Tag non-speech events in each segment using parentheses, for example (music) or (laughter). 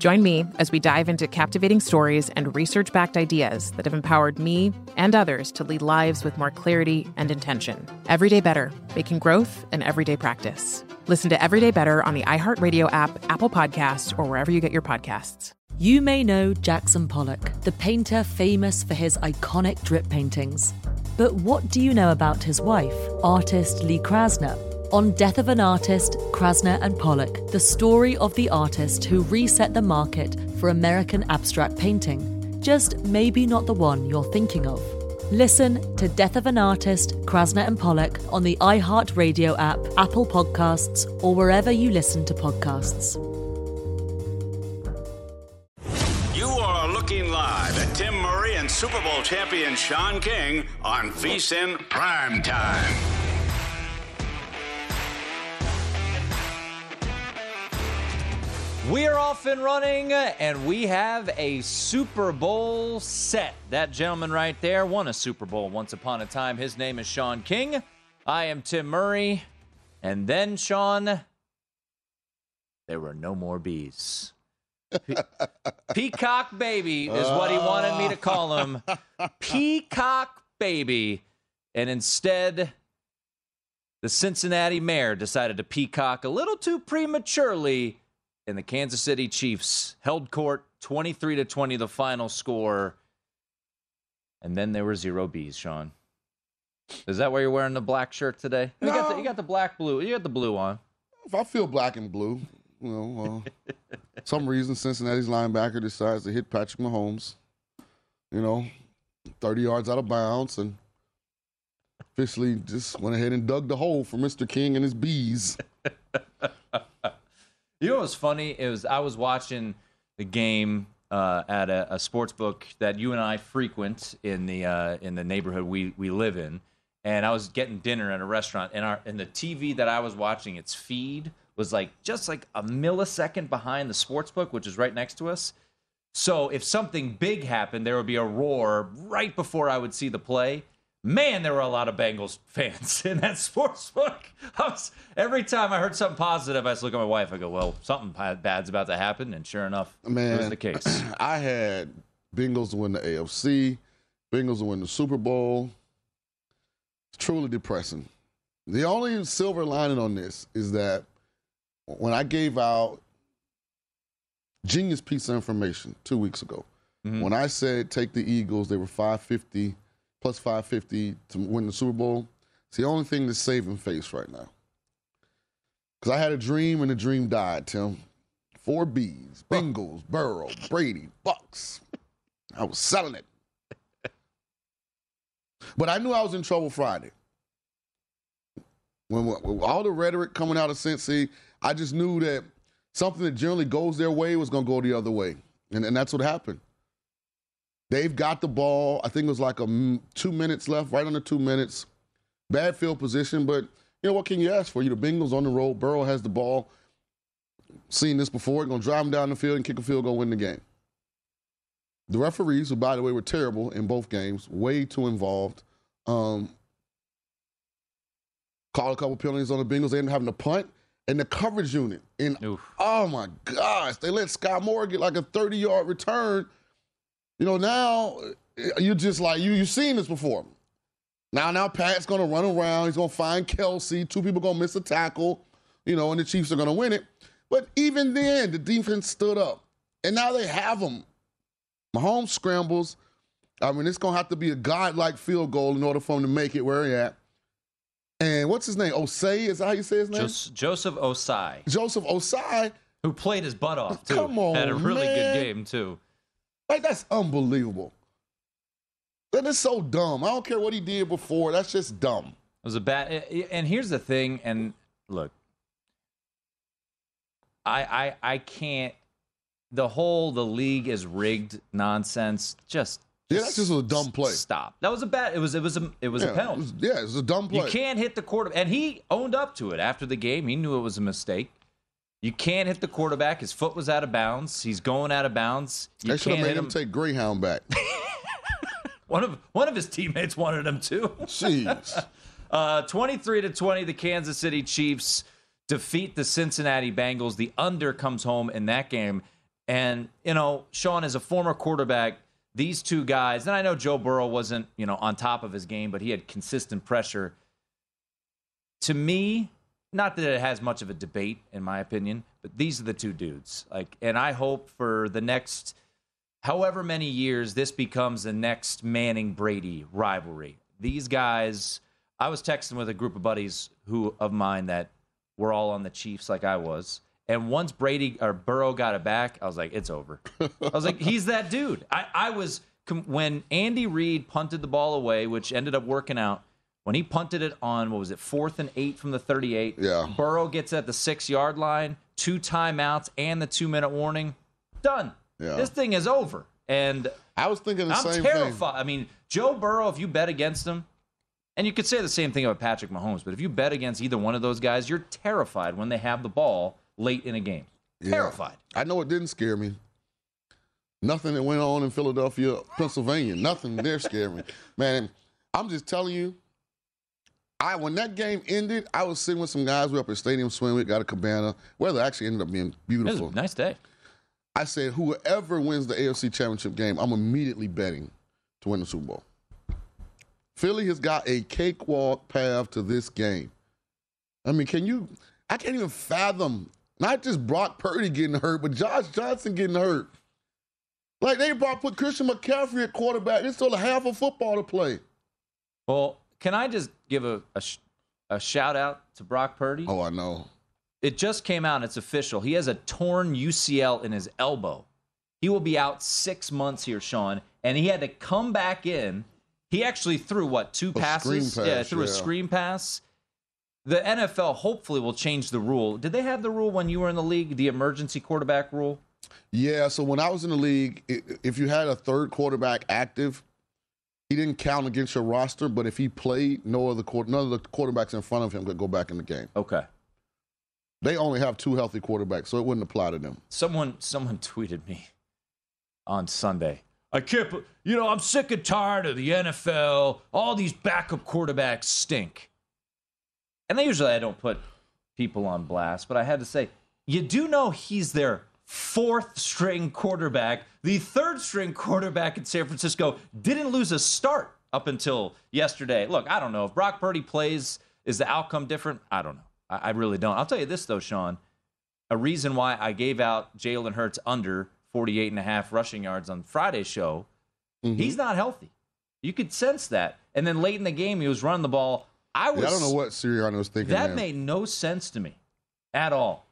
Join me as we dive into captivating stories and research backed ideas that have empowered me and others to lead lives with more clarity and intention. Everyday Better, making growth an everyday practice. Listen to Everyday Better on the iHeartRadio app, Apple Podcasts, or wherever you get your podcasts. You may know Jackson Pollock, the painter famous for his iconic drip paintings. But what do you know about his wife, artist Lee Krasner? On Death of an Artist, Krasner and Pollock, the story of the artist who reset the market for American abstract painting. Just maybe not the one you're thinking of. Listen to Death of an Artist, Krasner and Pollock on the iHeartRadio app, Apple Podcasts, or wherever you listen to podcasts. You are looking live at Tim Murray and Super Bowl champion Sean King on VSIN Prime We are off and running, uh, and we have a Super Bowl set. That gentleman right there won a Super Bowl once upon a time. His name is Sean King. I am Tim Murray. And then, Sean, there were no more bees. Pe- (laughs) Peacock Baby is what he wanted me to call him. (laughs) Peacock Baby. And instead, the Cincinnati mayor decided to peacock a little too prematurely and the Kansas City Chiefs held court 23 to 20 the final score and then there were zero bees Sean is that why you're wearing the black shirt today you, got the, you got the black blue you got the blue on If I feel black and blue, you know, uh, (laughs) some reason Cincinnati's linebacker decides to hit Patrick Mahomes, you know, 30 yards out of bounds and officially just went ahead and dug the hole for Mr. King and his bees. (laughs) You know what was funny? It was I was watching the game uh, at a, a sports book that you and I frequent in the uh, in the neighborhood we we live in, and I was getting dinner at a restaurant, and our and the TV that I was watching, its feed was like just like a millisecond behind the sports book, which is right next to us. So if something big happened, there would be a roar right before I would see the play. Man, there were a lot of Bengals fans (laughs) in that sports book. I was, every time I heard something positive, I just look at my wife. I go, "Well, something bad's about to happen," and sure enough, Man, it was the (clears throat) case. I had Bengals win the AFC, Bengals win the Super Bowl. It's truly depressing. The only silver lining on this is that when I gave out genius piece of information two weeks ago, mm-hmm. when I said take the Eagles, they were 550 plus 550 to win the Super Bowl. It's the only thing that's saving face right now. Because I had a dream and the dream died, Tim. Four B's, Bengals, Burrow, Brady, Bucs. I was selling it. But I knew I was in trouble Friday. When, when all the rhetoric coming out of Cincy, I just knew that something that generally goes their way was going to go the other way. And, and that's what happened. They've got the ball. I think it was like a m- two minutes left, right under two minutes. Bad field position, but you know what can you ask for? You the Bengals on the road. Burrow has the ball. Seen this before. Going to drive him down the field and kick a field goal, win the game. The referees, who by the way were terrible in both games, way too involved. Um, called a couple penalties on the Bengals. They ended up having to punt, and the coverage unit. And Oof. oh my gosh, they let Scott Moore get like a 30 yard return. You know, now uh, you just like you you've seen this before. Now, now Pat's gonna run around. He's gonna find Kelce. Two people gonna miss a tackle. You know, and the Chiefs are gonna win it. But even then, the defense stood up, and now they have them. Mahomes scrambles. I mean, it's gonna have to be a godlike field goal in order for him to make it where he at. And what's his name? Osei is that how you say his name? Jos- Joseph Ossai, Joseph Ossai. who played his butt off too, Come on, had a really man. good game too. Like that's unbelievable. That is so dumb. I don't care what he did before. That's just dumb. It was a bad. And here's the thing. And look, I I I can't. The whole the league is rigged nonsense. Just Yeah, that's just a dumb play. Stop. That was a bad. It was it was a it was yeah, a penalty. It was, yeah, it's a dumb play. You can't hit the quarter, and he owned up to it after the game. He knew it was a mistake. You can't hit the quarterback. His foot was out of bounds. He's going out of bounds. You they should have made him him. take Greyhound back. (laughs) (laughs) one of one of his teammates wanted him to. Jeez. (laughs) Uh, 23 to 20, the Kansas City Chiefs defeat the Cincinnati Bengals. The under comes home in that game. And, you know, Sean, as a former quarterback, these two guys, and I know Joe Burrow wasn't, you know, on top of his game, but he had consistent pressure. To me, not that it has much of a debate, in my opinion, but these are the two dudes. Like, and I hope for the next however many years this becomes the next Manning Brady rivalry. These guys, I was texting with a group of buddies who of mine that were all on the Chiefs like I was. And once Brady or Burrow got it back, I was like, it's over. I was like, he's that dude. I, I was when Andy Reid punted the ball away, which ended up working out. When he punted it on what was it, fourth and eight from the 38. Yeah. Burrow gets at the six yard line, two timeouts, and the two minute warning. Done. Yeah. This thing is over. And I was thinking the I'm same terrified. I mean, Joe Burrow, if you bet against him, and you could say the same thing about Patrick Mahomes, but if you bet against either one of those guys, you're terrified when they have the ball late in a game. thing. Terrified. I know it didn't scare me. Nothing that went on in Philadelphia, Pennsylvania. Nothing there scared me. Man, I'm just telling you, I when that game ended, I was sitting with some guys. We were up at Stadium Swim. We got a cabana. Weather actually ended up being It was beautiful. a nice day. I said, whoever wins the AFC Championship game, I'm immediately betting to win the Super Bowl. Philly has got a cakewalk path to this game. I mean, can you? I can't even fathom not just Brock Purdy getting hurt, but Josh Johnson getting hurt. Like they brought put Christian McCaffrey at quarterback. There's still a half of football to play. Well, can I just give a, a, sh- a shout out to Brock Purdy? Oh, I know. It just came out. It's official. He has a torn UCL in his elbow. He will be out six months here, Sean. And he had to come back in. He actually threw what two A passes? screen yeah, pass, threw a screen pass. The NFL hopefully will change the rule. Did they have the rule when you were in the league? The emergency quarterback rule? Yeah, so when I was in the league, if you had a third quarterback active, he didn't count against your roster. But if he played, no other quar- none of the quarterbacks in front of him could go back in the game. Okay. They only have two healthy quarterbacks, so it wouldn't apply to them. Someone someone tweeted me on Sunday. I can't. You know, I'm sick and tired of the NFL. All these backup quarterbacks stink. And usually I don't put people on blast, but I had to say, you do know he's their fourth string quarterback. The third string quarterback in San Francisco didn't lose a start up until yesterday. Look, I don't know if Brock Purdy plays. Is the outcome different? I don't know. I, I really don't. I'll tell you this though, Sean a reason why I gave out Jalen Hurts under 48 and a half rushing yards on Friday's show. Mm-hmm. He's not healthy. You could sense that. And then late in the game, he was running the ball. I was. Yeah, I don't know what Sirianni was thinking. That man. made no sense to me at all.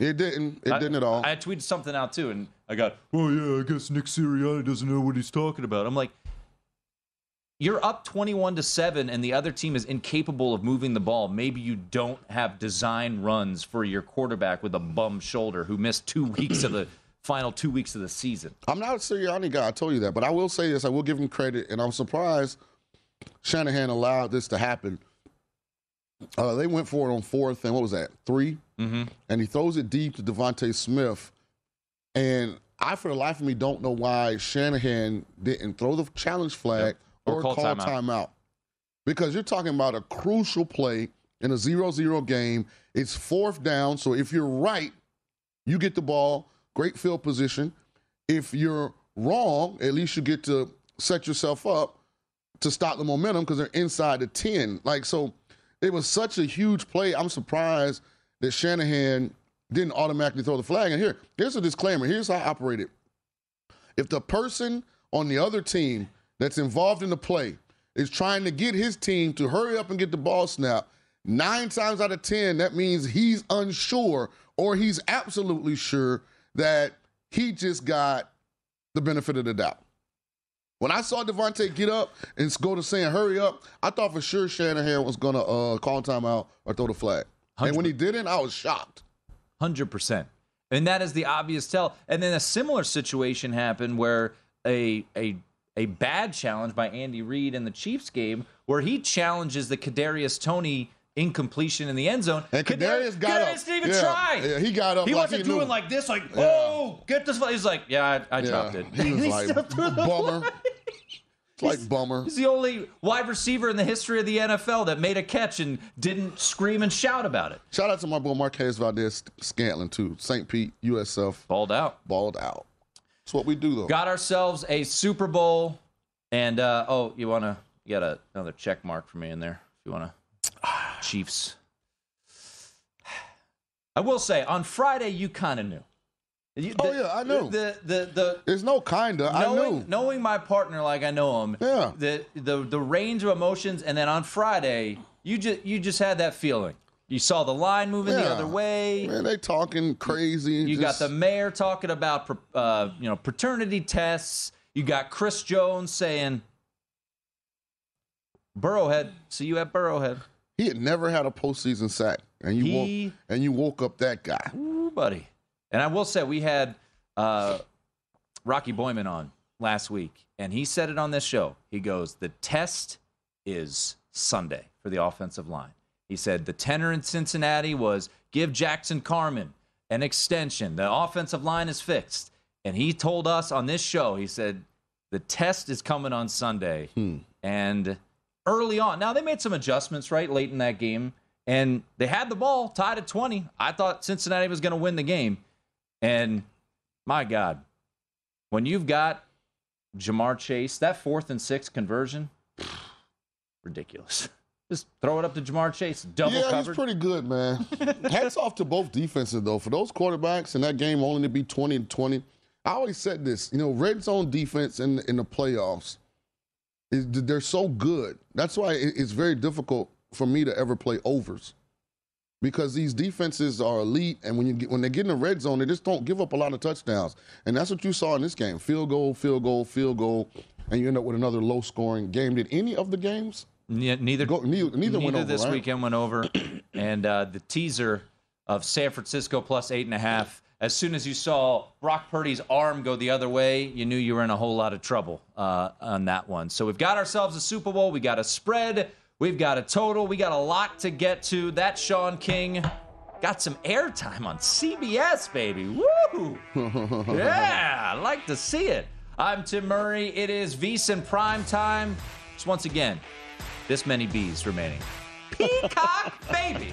It didn't. It I- didn't at all. I tweeted something out too, and I got, oh yeah, I guess Nick Sirianni doesn't know what he's talking about. I'm like, you're up 21 to seven, and the other team is incapable of moving the ball. Maybe you don't have design runs for your quarterback with a bum shoulder who missed two weeks of the (clears throat) final two weeks of the season. I'm not a Sirianni guy. I told you that, but I will say this: I will give him credit, and I'm surprised Shanahan allowed this to happen. Uh, they went for it on fourth and what was that 3 Mm-hmm. and he throws it deep to DeVonta Smith, and I, for the life of me, don't know why Shanahan didn't throw the challenge flag Or or, call call, timeout. timeout. because you're talking about a crucial play in a 0-0 game, It's fourth down. So if you're right, you get the ball, great field position. If you're wrong, at least you get to set yourself up to stop the momentum because they're inside the 10. Like, so it was such a huge play. I'm surprised that Shanahan didn't automatically throw the flag. And here, here's a disclaimer. Here's how I operated. If the person on the other team that's involved in the play is trying to get his team to hurry up and get the ball snap, nine times out of 10, that means he's unsure or he's absolutely sure that he just got the benefit of the doubt. When I saw DeVonta get up and go to saying hurry up, I thought for sure Shanahan was going to uh, call timeout or throw the flag. 100%. And when he didn't, I was shocked. 100%. And that is the obvious tell. And then a similar situation happened where a, a a bad challenge by Andy Reid in the Chiefs game where he challenges the Kadarius Toney incompletion in the end zone. And Kadarius, got Kadarius up. didn't even yeah. try. Yeah, he got up. He like wasn't he doing like this, like, Yeah. oh, get this. He's like, yeah, I, I Yeah. dropped it. He was (laughs) He like, still threw the bummer. Like bummer. He's the only wide receiver in the history of the NFL that made a catch and didn't scream and shout about it. Shout out to my boy Marquez Valdez Scantlin too. St. Pete, USF, Balled out. balled out. That's what we do though. Got ourselves a Super Bowl. And, uh, oh, you want to, you got a, another check mark for me in there if you want to. (sighs) Chiefs. I will say, on Friday, you kind of knew. You- Oh, the- yeah, I knew. The, the, the, There's no kinda. I knowing, knew. knowing my partner like I know him, Yeah. the, the the range of emotions, and then on Friday, you just you just had that feeling. You saw the line moving the other way. Man, they talking crazy. You just- got the mayor talking about uh, you know paternity tests. You got Chris Jones saying, "Burrowhead, see you at Burrowhead." He had never had a postseason sack, and you He- woke and you woke up that guy. Ooh, buddy. And I will say we had uh, Rocky Boiman on last week, and he said it on this show. He goes, "The test is Sunday for the offensive line." He said the tenor in Cincinnati was give Jackson Carman an extension. The offensive line is fixed. And he told us on this show, he said, the test is coming on Sunday. And early on, now they made some adjustments, right, late in that game. And they had the ball tied at 20. I thought Cincinnati was going to win the game. And my God, when you've got Ja'Marr Chase, that fourth and six conversion, (sighs) ridiculous. (laughs) Just throw it up to Ja'Marr Chase, double yeah, covered. he's pretty good, man. (laughs) Hats off to both defenses, though. For those quarterbacks in that game only to be 20 to 20. I always said this, you know, red zone defense in, in the playoffs, is, they're so good. That's why it's very difficult for me to ever play overs. Because these defenses are elite, and when you get, when they get in the red zone, they just don't give up a lot of touchdowns, and that's what you saw in this game: field goal, field goal, field goal, and you end up with another low-scoring game. Did any of the games Ne- neither go? Neither, neither, over, this right? weekend went over, (coughs) and uh, the teaser of San Francisco plus eight and a half. As soon as you saw Brock Purdy's arm go the other way, you knew you were in a whole lot of trouble uh, on that one. So we've got ourselves a Super Bowl. We got a spread. We've got a total. We got a lot to get to. That Sean King got some airtime on CBS, baby. Woo! (laughs) yeah, I like to see it. I'm Tim Murray. It is VSiN prime time. Just once again, this many bees remaining. (laughs) Peacock, baby.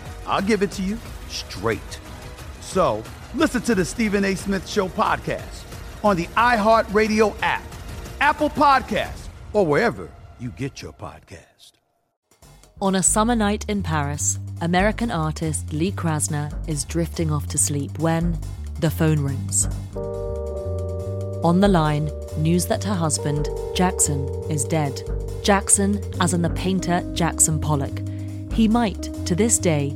I'll give it to you straight. So listen to the Stephen A. Smith Show podcast on the iHeartRadio app, Apple Podcasts, or wherever you get your podcast. On a summer night in Paris, American artist Lee Krasner is drifting off to sleep when the phone rings. On the line, news that her husband, Jackson, is dead. Jackson, as in the painter Jackson Pollock. He might, to this day,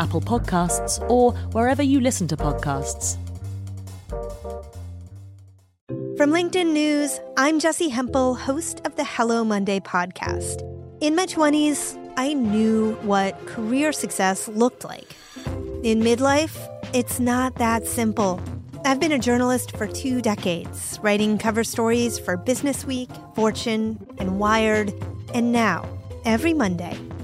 Apple Podcasts, or wherever you listen to podcasts. From LinkedIn News, I'm Jessi Hempel, host of the Hello Monday podcast. In my 20s, I knew what career success looked like. In midlife, it's not that simple. I've been a journalist for two decades, writing cover stories for Business Week, Fortune, and Wired. And now, every Monday,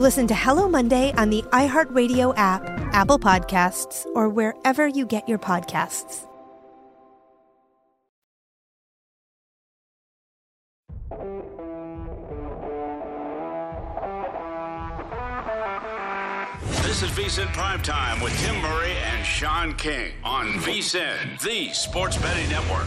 Listen to Hello Monday on the iHeartRadio app, Apple Podcasts, or wherever you get your podcasts. This is VSIN Primetime with Tim Murray and Sean King on VSIN, the sports betting network.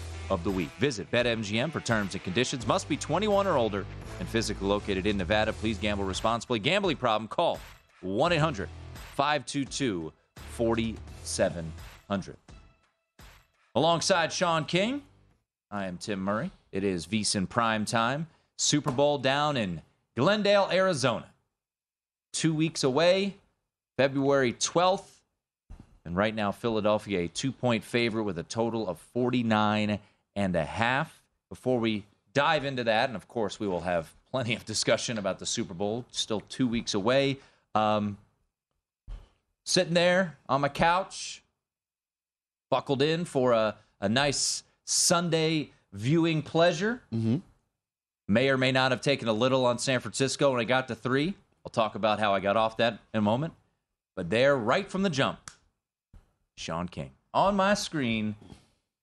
of the week. Visit BetMGM for terms and conditions. Must be 21 or older and physically located in Nevada. Please gamble responsibly. Gambling problem? Call 1 800 522 4700. Alongside Sean King, I am Tim Murray. It is VSIN Prime Time. Super Bowl down in Glendale, Arizona. Two weeks away, February 12th. And right now, Philadelphia, a two point favorite with a total of 49 and a half. Before we dive into that, and of course, we will have plenty of discussion about the Super Bowl, still two weeks away. Um, sitting there on my couch, buckled in for a, a nice Sunday viewing pleasure. Mm-hmm. May or may not have taken a little on San Francisco when I got to three. I'll talk about how I got off that in a moment. But there, right from the jump, Sean King on my screen.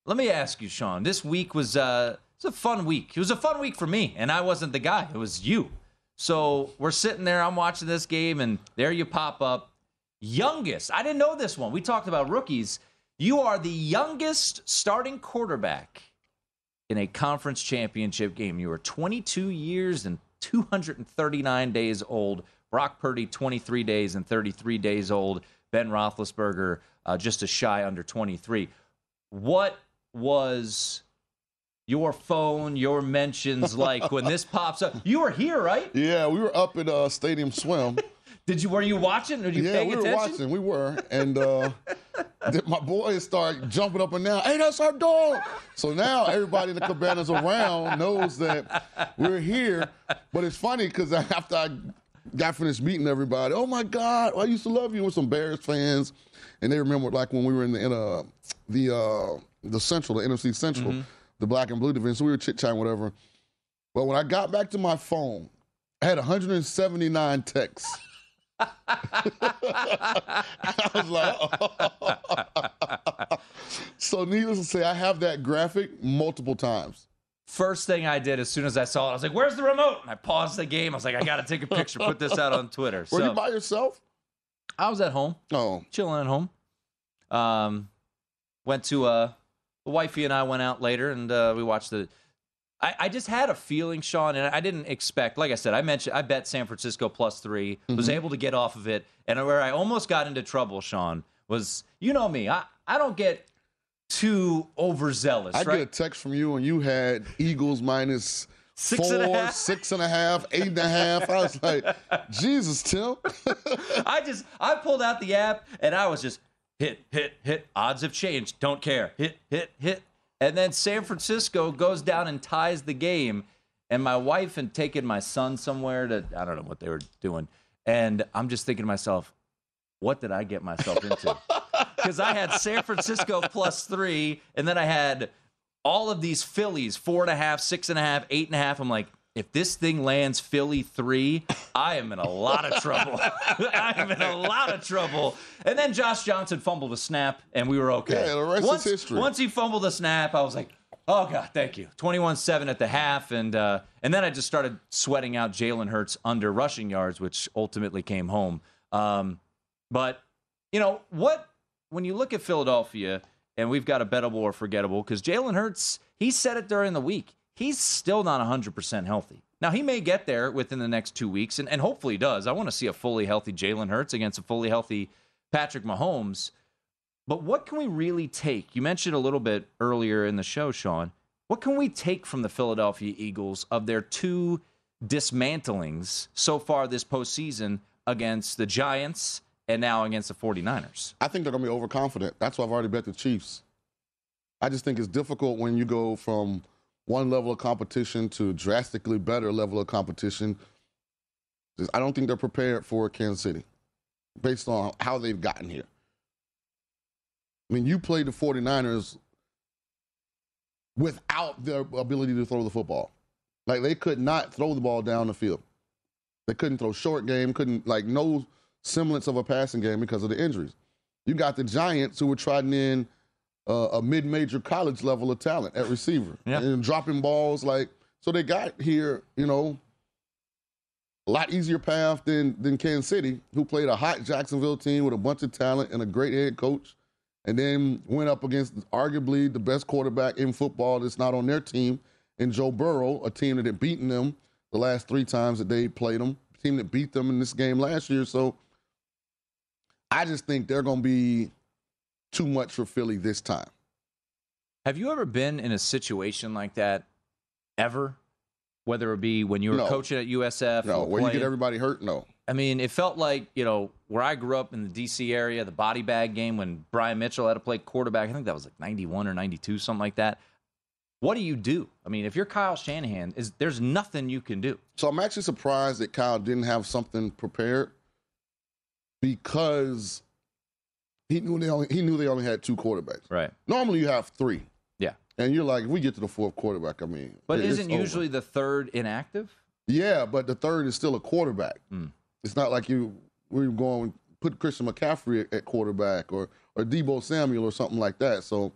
Let me ask you, Sean. This week was uh, it was a fun week. It was a fun week for me, and I wasn't the guy. It was you. So we're sitting there. I'm watching this game, and there you pop up. Youngest. I didn't know this one. We talked about rookies. You are the youngest starting quarterback in a conference championship game. You are 22 years and 239 days old. Brock Purdy, 23 days and 33 days old. Ben Roethlisberger, uh, just a shy under 23. What was your phone, your mentions like when this (laughs) pops up? You were here, right? Yeah, we were up at uh, Stadium Swim. (laughs) Did you? Were you watching? Were you yeah, we were attention? watching. We were, and uh, (laughs) my boys start jumping up and down. Hey, that's our dog! So now everybody in the cabanas around knows that we're here. But it's funny because after I got finished meeting everybody, oh my God, I used to love you with some Bears fans, and they remember like when we were in the in, uh, the uh, the Central, the NFC Central, the Black and Blue division. So we were chit chatting, whatever. But when I got back to my phone, I had 179 texts. (laughs) I was like, (laughs) so needless to say, I have that graphic multiple times. First thing I did as soon as I saw it, I was like, "Where's the remote?" And I paused the game. I was like, "I got to take a picture, put this out on Twitter." Were So you by yourself? I was at home, Oh, chilling at home. Um, went to uh, the wifey and I went out later, and uh, we watched the. I, I just had a feeling, Sean, and I didn't expect. Like I said, I mentioned I bet San Francisco plus 3 was able to get off of it, and where I almost got into trouble, Sean, was you know me, I I don't get too overzealous, I right? get a text from you, and you had Eagles minus Six four, and a half. six and a half, eight and a half. I was like, (laughs) Jesus, Tim. (laughs) I just I pulled out the app and I was just hit, hit, hit. Odds have changed. Don't care. Hit, hit, hit. And then San Francisco goes down and ties the game. And my wife had taken my son somewhere to I don't know what they were doing. And I'm just thinking to myself, what did I get myself into? (laughs) Because I had San Francisco plus three, and then I had all of these Phillies, four and a half, six and a half, eight and a half. I'm like, if this thing lands Philly three, I am in a lot of trouble. (laughs) I am in a lot of trouble. And then Josh Johnson fumbled a snap, and we were okay. Yeah, the rest is once, history. Once he fumbled a snap, I was like, oh, God, thank you. 21 7 at the half. And, uh, and then I just started sweating out Jalen Hurts under rushing yards, which ultimately came home. Um, but, you know, what, when you look at Philadelphia, and we've got a bettable or forgettable, because Jalen Hurts, he said it during the week. He's still not 100% healthy. Now, he may get there within the next two weeks, and, and hopefully he does. I want to see a fully healthy Jalen Hurts against a fully healthy Patrick Mahomes. But what can we really take? You mentioned a little bit earlier in the show, Sean. What can we take from the Philadelphia Eagles of their two dismantlings so far this postseason against the Giants and now against the 49ers? I think they're going to be overconfident. That's why I've already bet the Chiefs. I just think it's difficult when you go from one level of competition to drastically better level of competition. I don't think they're prepared for Kansas City based on how they've gotten here. I mean, you played the 49ers without their ability to throw the football. Like they could not throw the ball down the field. They couldn't throw short game, couldn't like no semblance of a passing game because of the injuries. You got the Giants who were trotting in uh, a mid-major college level of talent at receiver Yeah. and dropping balls like so they got here, you know, a lot easier path than than Kansas City, who played a hot Jacksonville team with a bunch of talent and a great head coach, and then went up against arguably the best quarterback in football that's not on their team, and Joe Burrow, a team that had beaten them the last three times that they played them, team that beat them in this game last year. So I just think they're going to be too much for Philly this time. Have you ever been in a situation like that ever? Whether it be when you were No. coaching at USF, No, where you get everybody hurt, no. I mean, it felt like, you know, where I grew up in the DC area, the body bag game when Brian Mitchell had to play quarterback, I think that was like 91 or 92, something like that. What do you do? I mean, if you're Kyle Shanahan, is there's nothing you can do. So I'm actually surprised that Kyle didn't have something prepared because he knew they only he knew they only had two quarterbacks. Right. Normally you have three, Yeah. and you're like, if we get to the fourth quarterback, I mean, But it's isn't over. usually the third inactive? yeah, but the third is still a quarterback. Mm. It's not like you we were going put Christian McCaffrey at, at quarterback or or Deebo Samuel or something like that. So.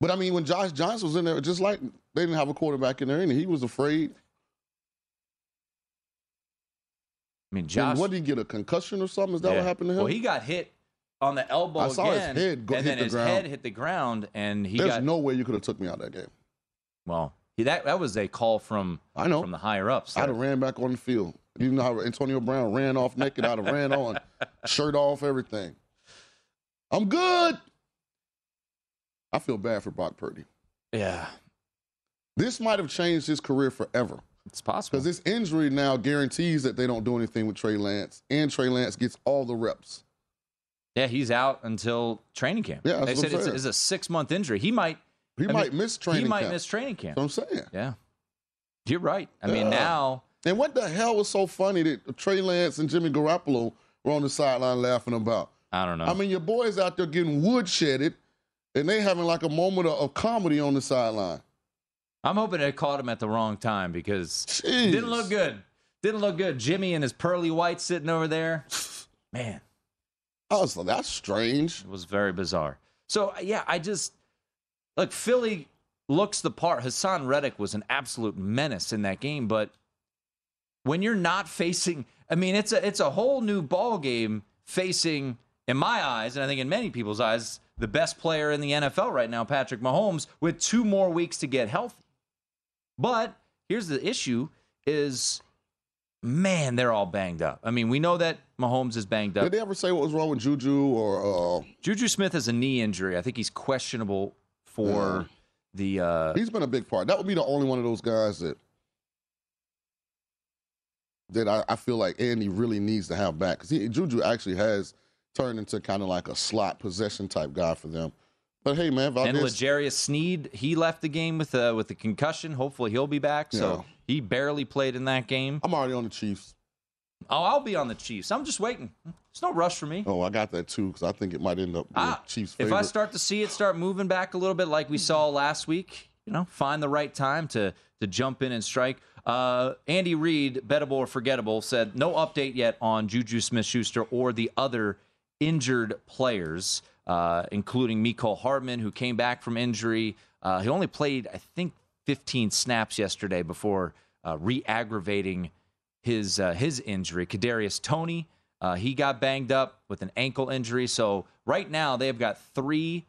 But I mean, when Josh Johnson was in there, just like they didn't have a quarterback in there, and he was afraid. I mean, Josh. what did he get? A concussion or something? Is that Yeah. what happened to him? Well, he got hit on the elbow I saw his head go- and hit then the his ground. head hit the ground, and he There's got no way you could have took me out of that game. well. He, that that was a call from I know. from the higher ups. I'd have ran back on the field. You know how Antonio Brown ran off naked. I'd have ran on, (laughs) shirt off, everything. I'm good. I feel bad for Brock Purdy. yeah, This might have changed his career forever. It's possible. Because this injury now guarantees that they don't do anything with Trey Lance, and Trey Lance gets all the reps. Yeah, he's out until training camp. Yeah, they said it's, it's a six month injury. He might. He I might mean, miss training He might camp. miss training camp. That's what I'm saying. Yeah, you're right. I mean, now And what the hell was so funny that Trey Lance and Jimmy Garoppolo were on the sideline laughing about? I don't know. I mean, your boys out there getting woodshedded, and they having like a moment of, of comedy on the sideline. I'm hoping it caught him at the wrong time because Jeez. didn't look good. Didn't look good. Jimmy and his pearly white sitting over there. (sighs) Man, I was like, that's strange. it was very bizarre. So uh, yeah, I just look. Philly looks the part. Haason Reddick was an absolute menace in that game, but when you're not facing, I mean, it's a it's a whole new ball game facing, in my eyes, and I think in many people's eyes, the best player in the NFL right now, Patrick Mahomes, with two more weeks to get healthy. But here's the issue: is man, they're all banged up. I mean, we know that Mahomes is banged up. Did they ever say what was wrong with Juju or uh, Juju Smith has a knee injury. I think he's questionable for the. Uh, he's been a big part. That would be the only one of those guys that that I, I feel like Andy really needs to have back because Juju actually has turned into kind of like a slot possession type guy for them. But hey, man, and Valdes, L'Jarius Sneed, he left the game with a with a concussion. Hopefully, he'll be back. So Yeah. he barely played in that game. I'm already on the Chiefs. Oh, I'll be on the Chiefs. I'm just waiting. It's no rush for me. Oh, I got that too because I think it might end up Ah, Chiefs' if. I start to see it start moving back a little bit, like we saw last week, you know, find the right time to to jump in and strike. Uh, Andy Reid, bettable or forgettable, said no update yet on Juju Smith-Schuster or the other injured players, uh, including Mecole Hardman, who came back from injury. Uh, he only played, I think, 15 snaps yesterday before uh, re-aggravating his uh, his injury. Kadarius Toney, uh, he got banged up with an ankle injury. So right now they've got three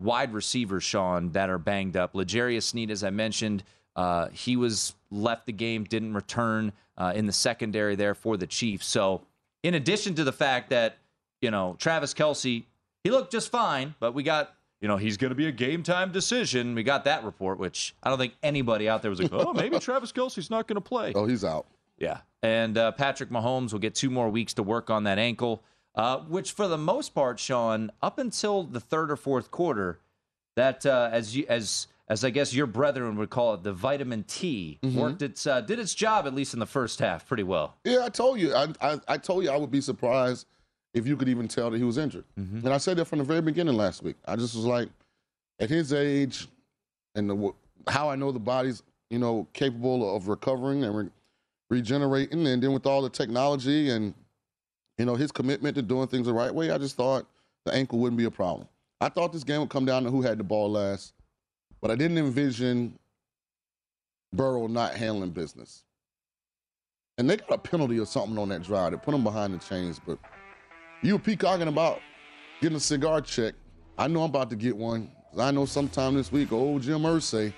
wide receivers, Sean, that are banged up. L'Jarius Sneed, as I mentioned, uh, he was left the game, didn't return in the secondary there for the Chiefs. So in addition to the fact that you know Travis Kelce, he looked just fine, but we got. You know, he's going to be a game time decision. We got that report, which I don't think anybody out there was like, oh, maybe (laughs) Travis Kelce's not going to play. oh, he's out. Yeah. And uh, Patrick Mahomes will get two more weeks to work on that ankle, uh, which for the most part, Sean, up until the third or fourth quarter, that uh, as you as as I guess your brethren would call it, the vitamin T worked its uh, did its job at least in the first half pretty well. Yeah, I told you. I, I I told you I would be surprised if you could even tell that he was injured. Mm-hmm. And I said that from the very beginning last week. I just was like, at his age, and the, how I know the body's you know capable of recovering and re- regenerating, and then with all the technology and you know his commitment to doing things the right way, I just thought the ankle wouldn't be a problem. I thought this game would come down to who had the ball last, but I didn't envision Burrow not handling business. And they got a penalty or something on that drive. They put him behind the chains. But you were peacocking about getting a cigar check. I know I'm about to get one. I know sometime this week, old Jim Irsay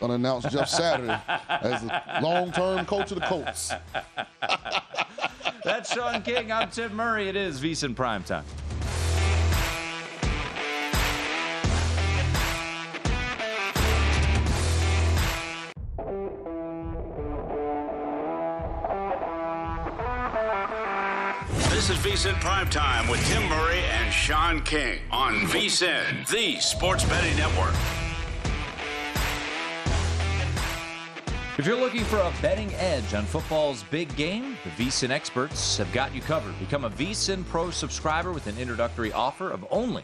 gonna announce Jeff Saturday (laughs) as the long-term coach of the Colts. (laughs) That's Sean King. I'm Tim Murray. It is VSiN Primetime. Is VSiN Primetime with Tim Murray and Sean King on VSiN, the sports betting network. If you're looking for a betting edge on football's big game, the VSiN experts have got you covered. Become a VSiN Pro subscriber with an introductory offer of only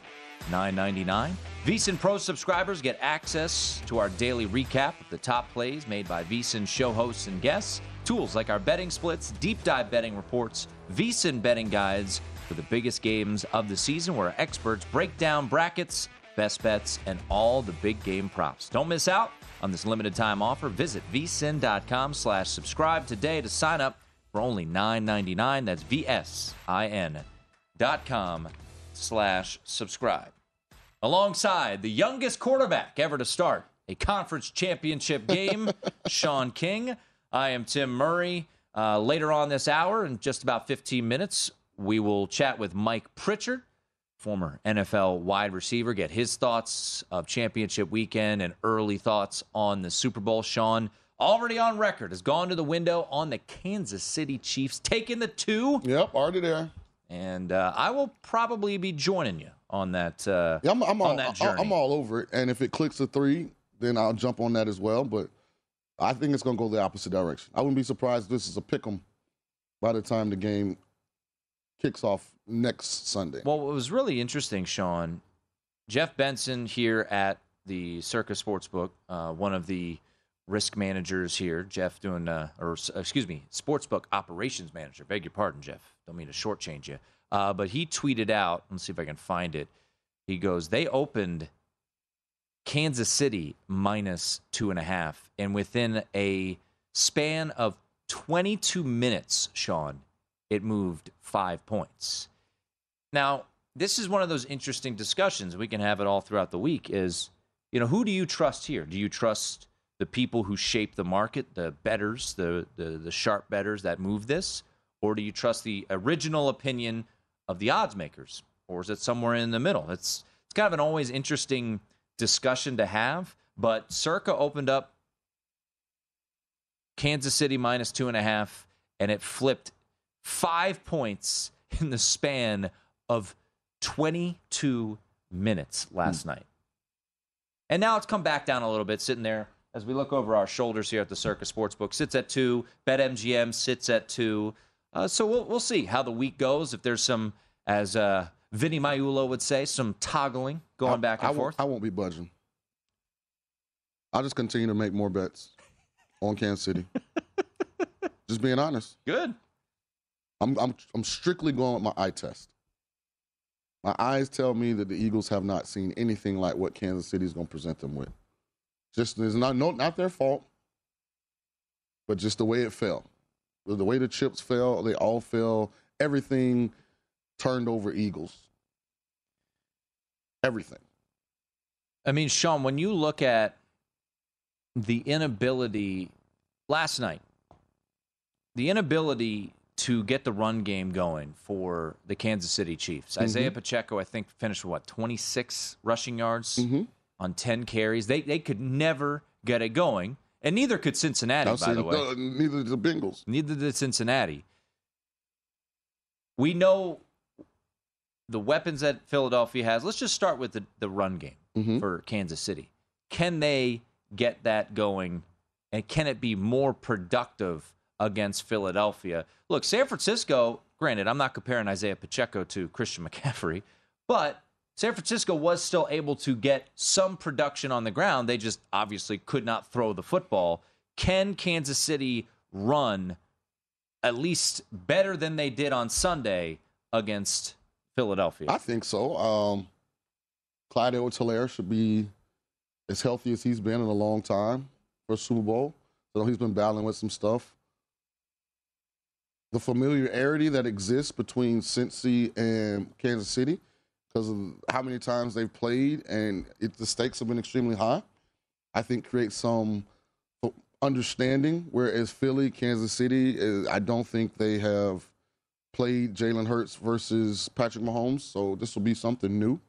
$9.99. VSiN Pro subscribers get access to our daily recap of the top plays made by VSiN show hosts and guests, tools like our betting splits, deep dive betting reports, VSiN betting guides for the biggest games of the season, where experts break down brackets, best bets, and all the big game props. Don't miss out on this limited time offer. Visit vsin.com slash subscribe today to sign up for only $9.99. That's V-S-I-N dot com slash subscribe. Alongside the youngest quarterback ever to start a conference championship game, (laughs) Sean King. I am Tim Murray. Uh, later on this hour, in just about 15 minutes, we will chat with Mike Pritchard, former NFL wide receiver, get his thoughts of championship weekend and early thoughts on the Super Bowl. Sean, already on record, has gone to the window on the Kansas City Chiefs, taking the two. Yep, already there. And uh, I will probably be joining you on that. Uh, Yeah, I'm, I'm on all, that journey. I'm all over it. And if it clicks a three, then I'll jump on that as well. But I think it's going to go the opposite direction. I wouldn't be surprised if this is a pick 'em by the time the game kicks off next Sunday. Well, what was really interesting, Sean, Jeff Benson here at the Circa Sportsbook, uh, one of the risk managers here. Jeff doing, uh, or excuse me, Sportsbook operations manager. Beg your pardon, Jeff. Don't mean to shortchange you. Uh, but he tweeted out, let's see if I can find it. He goes, they opened Kansas City minus two and a half. And within a span of 22 minutes, Sean, it moved five points. Now, this is one of those interesting discussions. We can have it all throughout the week is, you know, who do you trust here? Do you trust the people who shape the market, the betters, the, the, the sharp betters that move this? Or do you trust the original opinion of the odds makers? Or is it somewhere in the middle? It's, it's kind of an always interesting discussion to have. But Circa opened up Kansas City minus two and a half, and it flipped five points in the span of 22 minutes last night. And now it's come back down a little bit, sitting there as we look over our shoulders here at the Circa Sportsbook. Sits at two. BetMGM sits at two. Uh, so we'll, we'll see how the week goes. If there's some, as uh, Vinny Magliulo would say, some toggling going I- back and I forth. I won't be budging. I'll just continue to make more bets on Kansas City. (laughs) just being honest. Good. I'm, I'm, I'm strictly going with my eye test. My eyes tell me that the Eagles have not seen anything like what Kansas City is going to present them with. Just it's not no not their fault, but just the way it fell, the, the way the chips fell, they all fell. Everything turned over Eagles. Everything. I mean, Sean, when you look at the inability last night, the inability to get the run game going for the Kansas City Chiefs. Isaiah Pacheco, I think, finished with what, 26 rushing yards on 10 carries. They, they could never get it going, and neither could Cincinnati, I've by the way. uh, neither did the Bengals. Neither did Cincinnati. We know the weapons that Philadelphia has. Let's just start with the, the run game Mm-hmm. for Kansas City. Can they get that going? And can it be more productive against Philadelphia? Look, San Francisco, granted, I'm not comparing Isaiah Pacheco to Christian McCaffrey, but San Francisco was still able to get some production on the ground. They just obviously could not throw the football. Can Kansas City run at least better than they did on Sunday against Philadelphia? I think so. Um, Clyde Edwards-Hilaire should be as healthy as he's been in a long time for Super Bowl. So he's been battling with some stuff. The familiarity that exists between Cincy and Kansas City because of how many times they've played and it, the stakes have been extremely high, I think creates some understanding. Whereas Philly, Kansas City, I don't think they have played Jalen Hurts versus Patrick Mahomes, so this will be something new.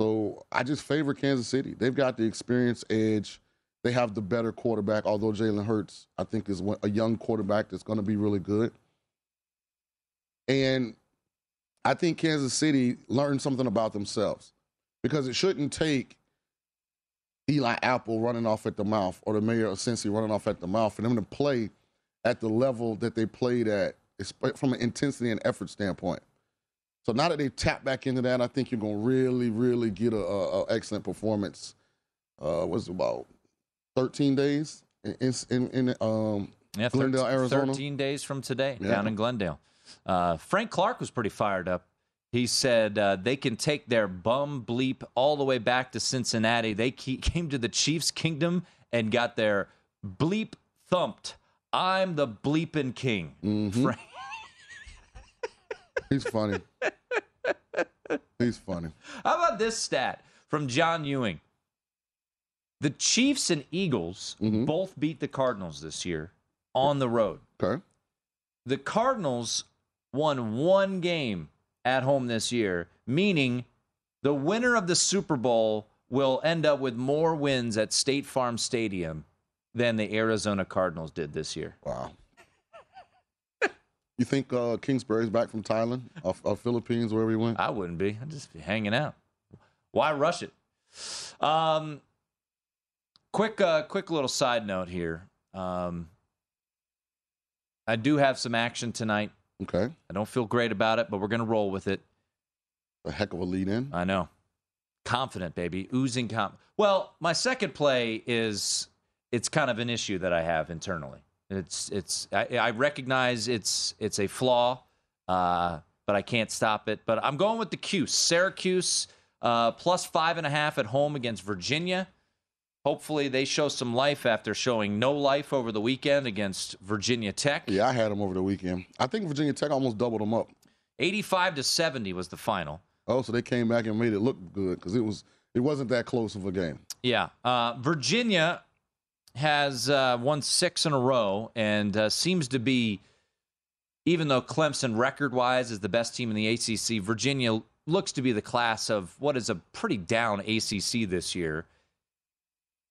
So I just favor Kansas City. They've got the experience edge. They have the better quarterback, although Jalen Hurts, I think, is a young quarterback that's going to be really good. And I think Kansas City learned something about themselves because it shouldn't take Eli Apple running off at the mouth or the mayor of Cincy running off at the mouth for them to play at the level that they played at from an intensity and effort standpoint. So now that they've tapped back into that, I think you're going to really, really get a, a, a excellent performance. Uh, what's about 13 days in in, in um, Yeah, Glendale, 13, Arizona. 13 days from today Yeah. down in Glendale. Uh, Frank Clark was pretty fired up. He said uh, they can take their bum bleep all the way back to Cincinnati. They ke- (laughs) came to the Chiefs' kingdom and got their bleep thumped. I'm the bleeping king. Mm-hmm. Frank- He's funny. He's funny. How about this stat from John Ewing? The Chiefs and Eagles mm-hmm. both beat the Cardinals this year on the road. Okay. The Cardinals won one game at home this year, meaning the winner of the Super Bowl will end up with more wins at State Farm Stadium than the Arizona Cardinals did this year. Wow. You think uh, Kingsbury's back from Thailand or, or Philippines, wherever he went? I wouldn't be. I'd just be hanging out. Why rush it? Um, quick, uh, quick little side note here. Um, I do have some action tonight. Okay. I don't feel great about it, but we're going to roll with it. A heck of a lead in. I know. Confident, baby. Oozing comp. Well, my second play is it's kind of an issue that I have internally. It's it's I, I recognize it's it's a flaw, uh, but I can't stop it. But I'm going with the Cuse. Syracuse uh, plus five and a half at home against Virginia. Hopefully, they show some life after showing no life over the weekend against Virginia Tech. Yeah, I had them over the weekend. I think Virginia Tech almost doubled them up. 85 to 70 was the final. Oh, so they came back and made it look good because it was it wasn't that close of a game. Yeah, uh, Virginia has uh, won six in a row and uh, seems to be, even though Clemson record-wise is the best team in the ACC, Virginia looks to be the class of what is a pretty down ACC this year.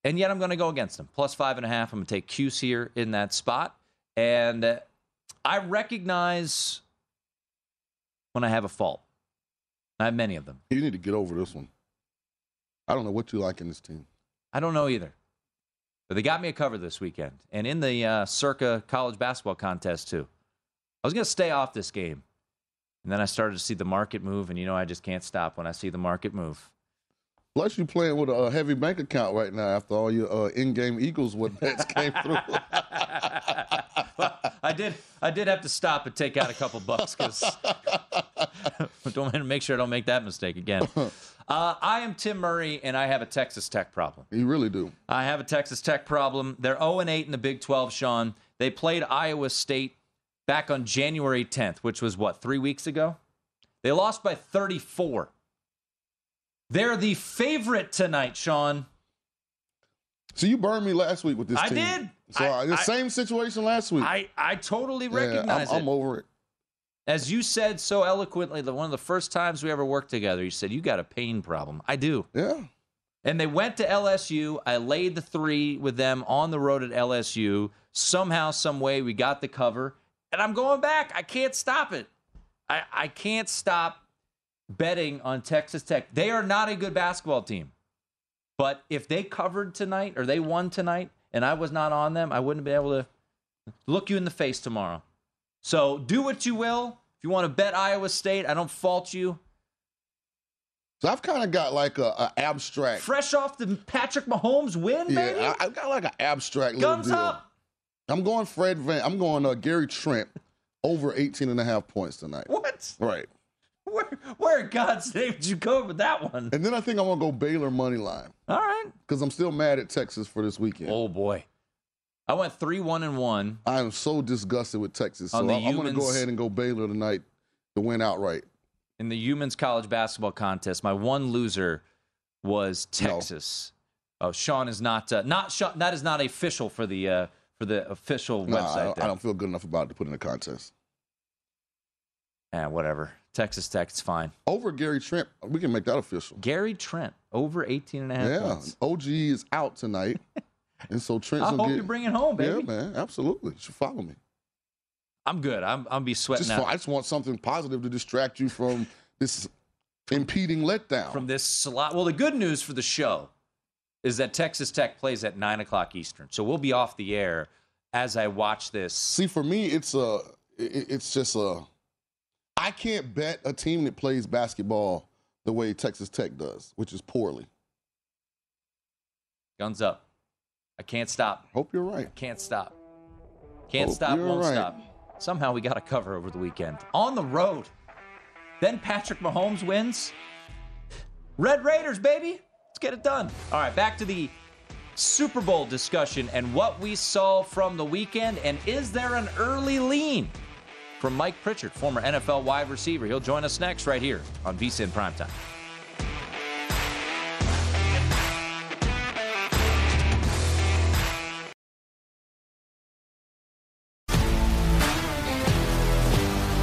And yet I'm going to go against them. Plus five and a half. I'm going to take Cuse here in that spot. And uh, I recognize when I have a fault. I have many of them. You need to get over this one. I don't know what you like in this team. I don't know either. But they got me a cover this weekend. And in the uh, Circa college basketball contest, too. I was going to stay off this game. And then I started to see the market move. And you know, I just can't stop when I see the market move. Plus, you playing with a heavy bank account right now after all your uh, in-game Eagles what bets came through. well, (laughs) (laughs) I did. I did have to stop and take out a couple bucks because (laughs) don't make sure I don't make that mistake again. Uh, I am Tim Murray, and I have a Texas Tech problem. You really do. I have a Texas Tech problem. They're 0 and 8 in the Big 12. Sean, they played Iowa State back on January 10th, which was what three weeks ago. They lost by 34. They're the favorite tonight, Sean. So you burned me last week with this I team. did. So I- I, the same situation last week. I, I totally Yeah, recognize I'm, it. I'm over it. As you said so eloquently, the one of the first times we ever worked together, you said you got a pain problem. I do. Yeah. And they went to LSU. I laid the three with them on the road at LSU. Somehow, some way, we got the cover. And I'm going back. I can't stop it. I, I can't stop betting on Texas Tech. They are not a good basketball team. But if they covered tonight or they won tonight and I was not on them, I wouldn't be able to look you in the face tomorrow. So do what you will. If you want to bet Iowa State, I don't fault you. So I've kind of got like a, a abstract. Fresh off the Patrick Mahomes win. Yeah, I, I've got like an abstract little Guns deal. up. I'm going Fred Van. I'm going uh, Gary Trent over 18 and a half points tonight. What? Right. Where, where in God's name did you go with that one? And then I think I'm gonna go Baylor money line All right. because I'm still mad at Texas for this weekend. Oh boy. I went three one and one. I am so disgusted with Texas. So the I'm, I'm gonna go ahead and go Baylor tonight to win outright. in the Humans College basketball contest. My one loser was Texas. Oh, Sean is not uh, not Sean. That is not official for the uh, for the official No, I website. don't. I don't feel good enough about it to put in a contest. Eh, whatever. Texas Tech, it's fine. Over Gary Trent, we can make that official. Gary Trent over 18 and a half Yeah, points. OG is out tonight, (laughs) and so Trent's I hope get. you bring it home, baby. Yeah, man, absolutely. You should follow me. I'm good. I'm I'm be sweating Just, I just want something positive to distract you from (laughs) this impeding letdown. from this slot. Well, the good news for the show is that Texas Tech plays at nine o'clock Eastern, so we'll be off the air as I watch this. See, for me, it's a, it- it's just a. I can't bet a team that plays basketball the way Texas Tech does, which is poorly. Guns up. I can't stop. Hope you're right. Can't stop. Can't Hope stop, won't right. stop. Somehow we got a cover over the weekend. On the road. Then Patrick Mahomes wins. Red Raiders, baby. Let's get it done. All right, back to the Super Bowl discussion and what we saw from the weekend. And is there an early lean from Mike Pritchard, former NFL wide receiver? He'll join us next right here on VSIN Primetime.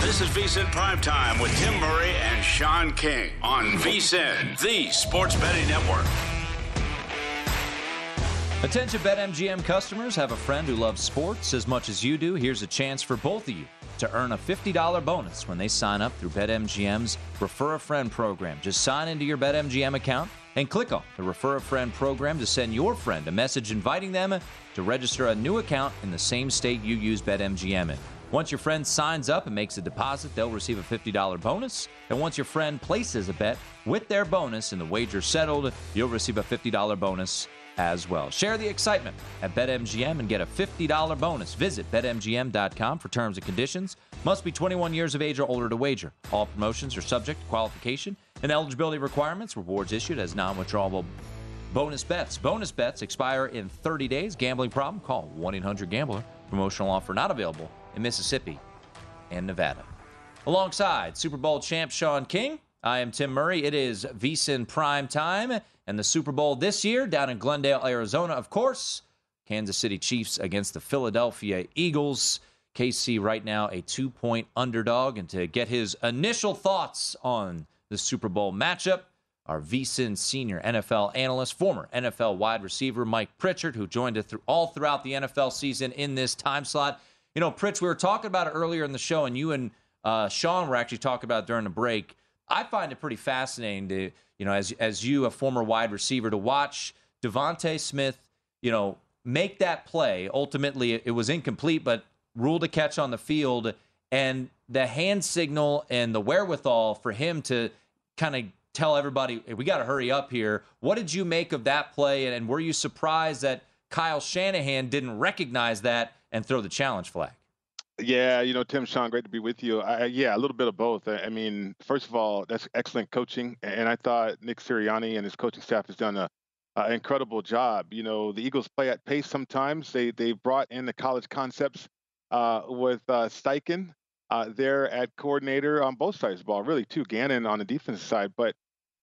This is VSIN Primetime with Tim Murray and Sean King on VSIN, the sports betting network. Attention BetMGM customers have a friend who loves sports as much as you do. Here's a chance for both of you to earn a $50 bonus when they sign up through BetMGM's Refer a Friend program. Just sign into your BetMGM account and click on the Refer a Friend program to send your friend a message inviting them to register a new account in the same state you use BetMGM in. Once your friend signs up and makes a deposit, they'll receive a $50 bonus. And once your friend places a bet with their bonus and the wager settled, you'll receive a $50 bonus as well. Share the excitement at BetMGM and get a $50 bonus. Visit BetMGM.com for terms and conditions. Must be 21 years of age or older to wager. All promotions are subject to qualification and eligibility requirements. Rewards issued as non withdrawable bonus bets. Bonus bets expire in 30 days. Gambling problem? Call 1 800 Gambler. Promotional offer not available in Mississippi and Nevada. Alongside Super Bowl champ Sean King, I am Tim Murray. It is VSIN prime time and the Super Bowl this year down in Glendale, Arizona, of course. Kansas City Chiefs against the Philadelphia Eagles. KC right now a two point underdog. And to get his initial thoughts on the Super Bowl matchup, our VSIN senior NFL analyst, former NFL wide receiver Mike Pritchard, who joined us through all throughout the NFL season in this time slot. You know, Pritch, we were talking about it earlier in the show, and you and uh, Sean were actually talking about during the break. I find it pretty fascinating to, you know, as as you, a former wide receiver, to watch DeVonta Smith, you know, make that play. Ultimately, it was incomplete, but ruled a catch on the field, and the hand signal and the wherewithal for him to kind of tell everybody, hey, we got to hurry up here. What did you make of that play? And, and were you surprised that Kyle Shanahan didn't recognize that and throw the challenge flag? Yeah, you know, Tim, Sean, great to be with you. I, yeah, a little bit of both. I mean, first of all, that's excellent coaching, and I thought Nick Sirianni and his coaching staff has done a, a incredible job. You know, the Eagles play at pace sometimes. They they brought in the college concepts uh, with uh, Steichen uh, there at coordinator on both sides of the ball, really too. Gannon on the defensive side, but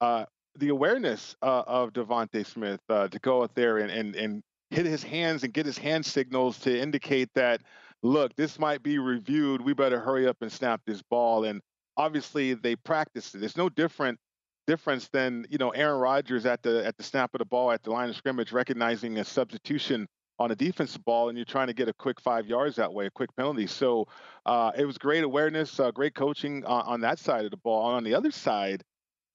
uh, the awareness uh, of DeVonta Smith uh, to go out there and, and and hit his hands and get his hand signals to indicate that look, this might be reviewed. We better hurry up and snap this ball. And obviously, they practiced it. It's no different difference than you know Aaron Rodgers at the at the snap of the ball at the line of scrimmage, recognizing a substitution on a defensive ball, and you're trying to get a quick five yards that way, a quick penalty. So uh, it was great awareness, uh, great coaching on, on, that side of the ball. On the other side,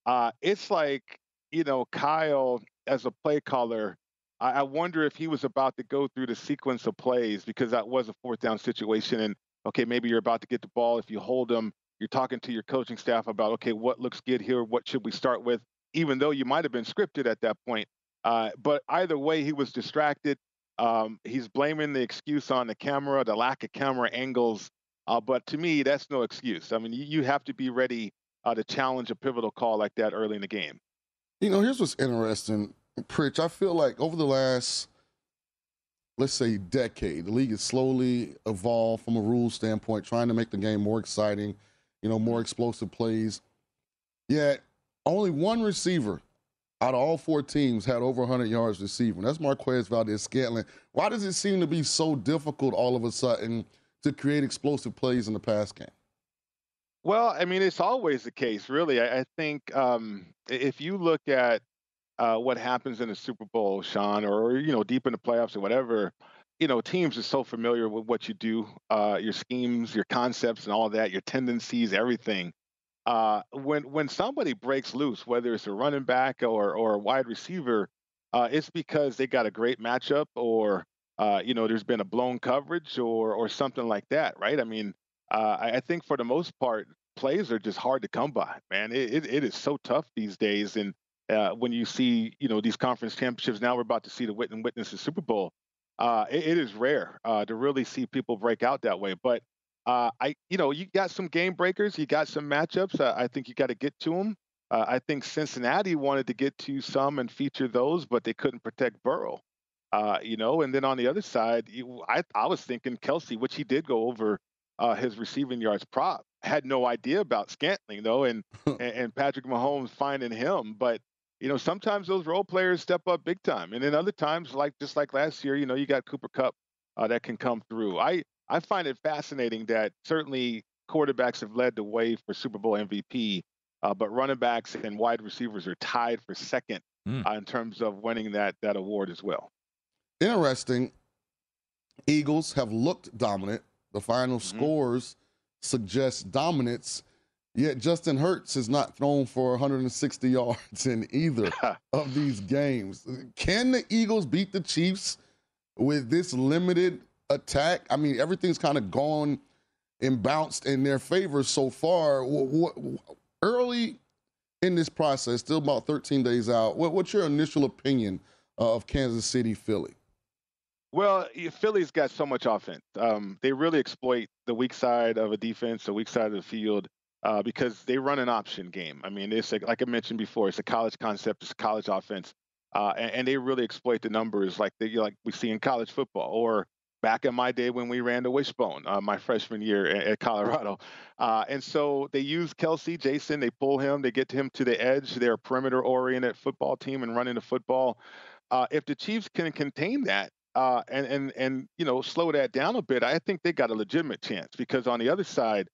uh, it's like you know Kyle as a play caller I, I wonder if he was about to go through the sequence of plays because that was a fourth down situation. And okay, maybe you're about to get the ball. If you hold them, you're talking to your coaching staff about okay, what looks good here? What should we start with? Even though you might have been scripted at that point. Uh, but either way, he was distracted. Um, he's blaming the excuse on the camera, the lack of camera angles. Uh, but to me, that's no excuse. I mean, you, you have to be ready uh, to challenge a pivotal call like that early in the game. You know, here's what's interesting. Pritch, I feel like over the last, let's say, decade, the league has slowly evolved from a rule standpoint, trying to make the game more exciting, you know, more explosive plays. Yet, only one receiver out of all four teams had over 100 yards receiving. That's Marquez Valdes-Scantling. Why does it seem to be so difficult all of a sudden to create explosive plays in the pass game? Well, I mean, it's always the case, really. I, I think um, if you look at uh, what happens in the Super Bowl, Sean, or you know, deep in the playoffs or whatever, you know, teams are so familiar with what you do, uh, your schemes, your concepts, and all that, your tendencies, everything. Uh, when when somebody breaks loose, whether it's a running back or or a wide receiver, uh, it's because they got a great matchup, or uh, you know, there's been a blown coverage, or or something like that, right? I mean, uh, I, I think for the most part, plays are just hard to come by, man. It, it, it is so tough these days, and uh, when you see you know these conference championships. Now we're about to see the Witten witness the Super Bowl. Uh, it, it is rare uh, to really see people break out that way. But uh, I, you know, you got some game breakers, you got some matchups. Uh, I think you got to get to them. Uh, I think Cincinnati wanted to get to some and feature those, but they couldn't protect Burrow. you know, and then on the other side, you, I, I was thinking Kelce, which he did go over his receiving yards prop. Had no idea about Scantling though, and, (laughs) and and Patrick Mahomes finding him, but you know, sometimes those role players step up big time, and then other times, like just like last year, you know, you got Cooper Kupp uh, that can come through. I I find it fascinating that certainly quarterbacks have led the way for Super Bowl MVP, uh, but running backs and wide receivers are tied for second mm. uh, in terms of winning that that award as well. Interesting. Eagles have looked dominant. The final mm-hmm. scores suggest dominance. Yet Justin Hurts has not thrown for 160 yards in either (laughs) of these games. Can the Eagles beat the Chiefs with this limited attack? I mean, everything's kind of gone and bounced in their favor so far. early in this process, still about 13 days out, what's your initial opinion of Kansas City, Philly? Well, Philly's got so much offense. Um, they really exploit the weak side of a defense, the weak side of the field uh, because they run an option game. I mean, it's like, like I mentioned before, it's a college concept, it's a college offense, uh, and, and, they really exploit the numbers like they like we see in college football or back in my day when we ran the wishbone uh, my freshman year at, at Colorado. Uh, and so they use Kelce, Jason, they pull him, they get him to the edge. They're a perimeter oriented football team and running the football. Uh, if the Chiefs can contain that, uh, and and and you know slow that down a bit, I think they got a legitimate chance because on the other side,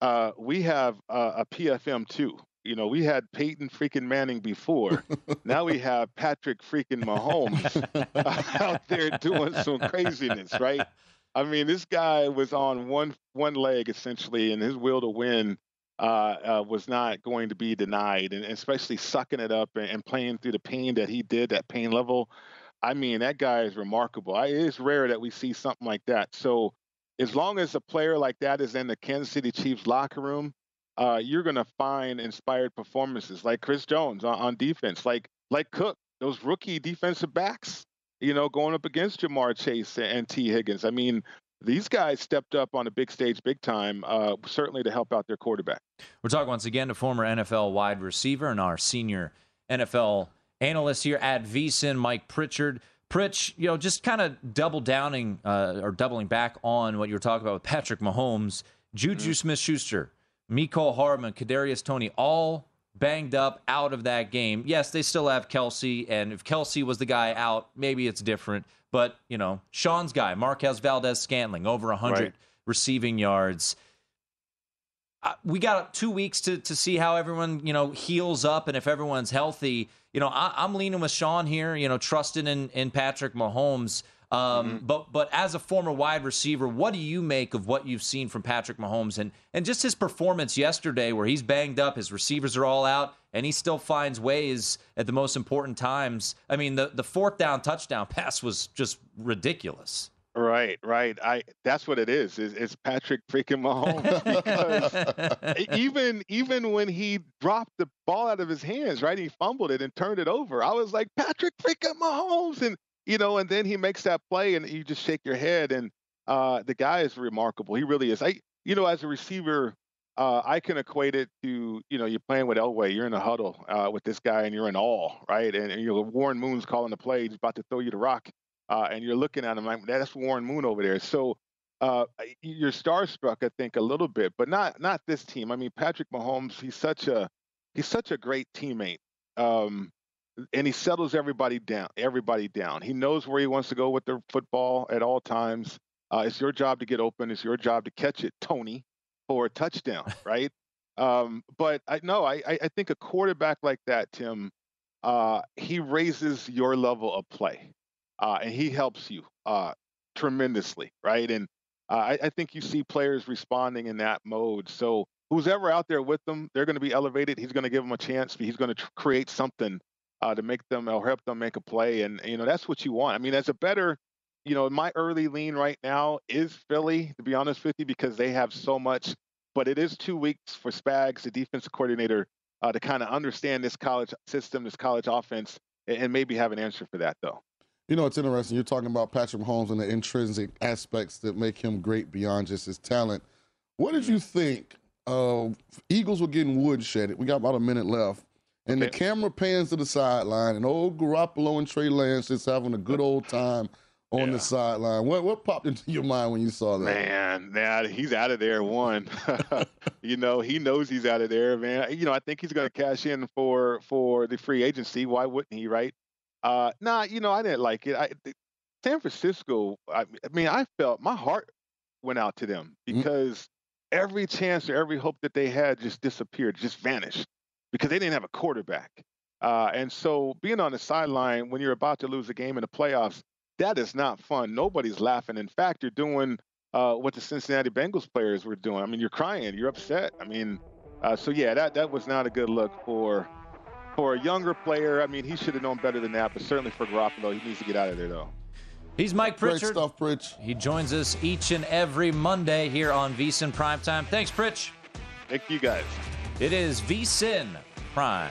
uh, we have uh, a PFM too. You know, we had Peyton freaking Manning before. now we have Patrick freaking Mahomes (laughs) out there doing some craziness, right? I mean, this guy was on one one leg essentially, and his will to win uh, uh, was not going to be denied, and especially sucking it up and, and, playing through the pain that he did, that pain level. I mean, that guy is remarkable. I, it's rare that we see something like that. So, as long as a player like that is in the Kansas City Chiefs locker room, uh, you're going to find inspired performances like Chris Jones on, on defense, like like Cook, those rookie defensive backs you know, going up against Ja'Marr Chase and Tee Higgins. I mean, these guys stepped up on a big stage, big time, uh, certainly to help out their quarterback. We're talking once again to former NFL wide receiver and our senior NFL analyst here at VSIN, Mike Pritchard. Pritch, you know, just kind of double downing uh, or doubling back on what you were talking about with Patrick Mahomes, Juju mm-hmm. Smith Schuster, Mecole Hardman, Kadarius Toney, all banged up out of that game. Yes, they still have Kelce, and if Kelce was the guy out, maybe it's different. But you know, Sean's guy, Marquez Valdes-Scantling, over hundred right. receiving yards. We got two weeks to to see how everyone you know heals up and if everyone's healthy. You know, I, am leaning with Sean here. You know, trusting in in Patrick Mahomes. Um, mm-hmm. But but as a former wide receiver, what do you make of what you've seen from Patrick Mahomes and and just his performance yesterday, where he's banged up, his receivers are all out, and he still finds ways at the most important times. I mean, the the fourth down touchdown (laughs) pass was just ridiculous. Right, right. I that's what it is. Is it's Patrick freaking Mahomes (laughs) (laughs) even even when he dropped the ball out of his hands, right, he fumbled it and turned it over. I was like Patrick freaking Mahomes, and you know, and then he makes that play, and you just shake your head. And uh, the guy is remarkable. He really is. I, you know, as a receiver, uh, I can equate it to, you know, you're playing with Elway, you're in a huddle uh, with this guy, and you're in awe, right? And, and you know, Warren Moon's calling the play, he's about to throw you the rock, uh, and you're looking at him like that's Warren Moon over there. So uh, you're starstruck, I think, a little bit, but not not this team. I mean, Patrick Mahomes, he's such a he's such a great teammate. Um, and he settles everybody down. Everybody down. He knows where he wants to go with the football at all times. Uh, it's your job to get open. It's your job to catch it, Tony, for a touchdown, (laughs) right? um, but I no, I I think a quarterback like that, Tim, uh, he raises your level of play, uh, and he helps you uh, tremendously, right? And uh, I, I think you see players responding in that mode. So who's ever out there with them, they're going to be elevated. He's going to give them a chance. He's going to tr- create something uh, to make them or help them make a play. And, you know, that's what you want. I mean, as a better, you know, my early lean right now is Philly, to be honest with you, because they have so much. But it is two weeks for Spags, the defensive coordinator, uh, to kind of understand this college system, this college offense, and, and maybe have an answer for that, though. You know, it's interesting. You're talking about Patrick Mahomes and the intrinsic aspects that make him great beyond just his talent. What did you think? Uh, Eagles were getting woodshedded. We got about a minute left. And okay. the camera pans to the sideline, and old Garoppolo and Trey Lance just having a good old time on yeah. the sideline. What what popped into your mind when you saw that? Man, man, he's out of there. One, (laughs) you know, he knows he's out of there, man. You know, I think he's going to cash in for for the free agency. Why wouldn't he, right? Uh, nah, you know, I didn't like it. I, San Francisco. I, I mean, I felt my heart went out to them mm-hmm. because mm-hmm. every chance or every hope that they had just disappeared, just vanished because they didn't have a quarterback. Uh, and so being on the sideline when you're about to lose a game in the playoffs, that is not fun. Nobody's laughing. In fact, you're doing uh, what the Cincinnati Bengals players were doing. I mean, you're crying, you're upset. I mean, uh, so yeah, that that was not a good look for for a younger player. I mean, he should have known better than that. But certainly for Garoppolo, he needs to get out of there though. He's Mike Pritchard. Great stuff, Pritch. He joins us each and every Monday here on VSIN Primetime. Thanks, Pritch. Thank you, guys. It is VSIN Prime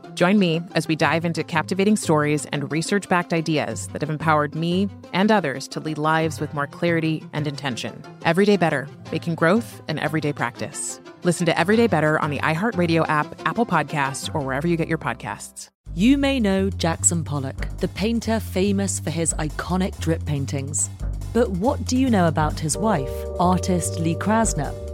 Join me as we dive into captivating stories and research backed ideas that have empowered me and others to lead lives with more clarity and intention. Everyday Better, making growth an everyday practice. Listen to Everyday Better on the iHeartRadio app, Apple Podcasts, or wherever you get your podcasts. You may know Jackson Pollock, the painter famous for his iconic drip paintings. But what do you know about his wife, artist Lee Krasner?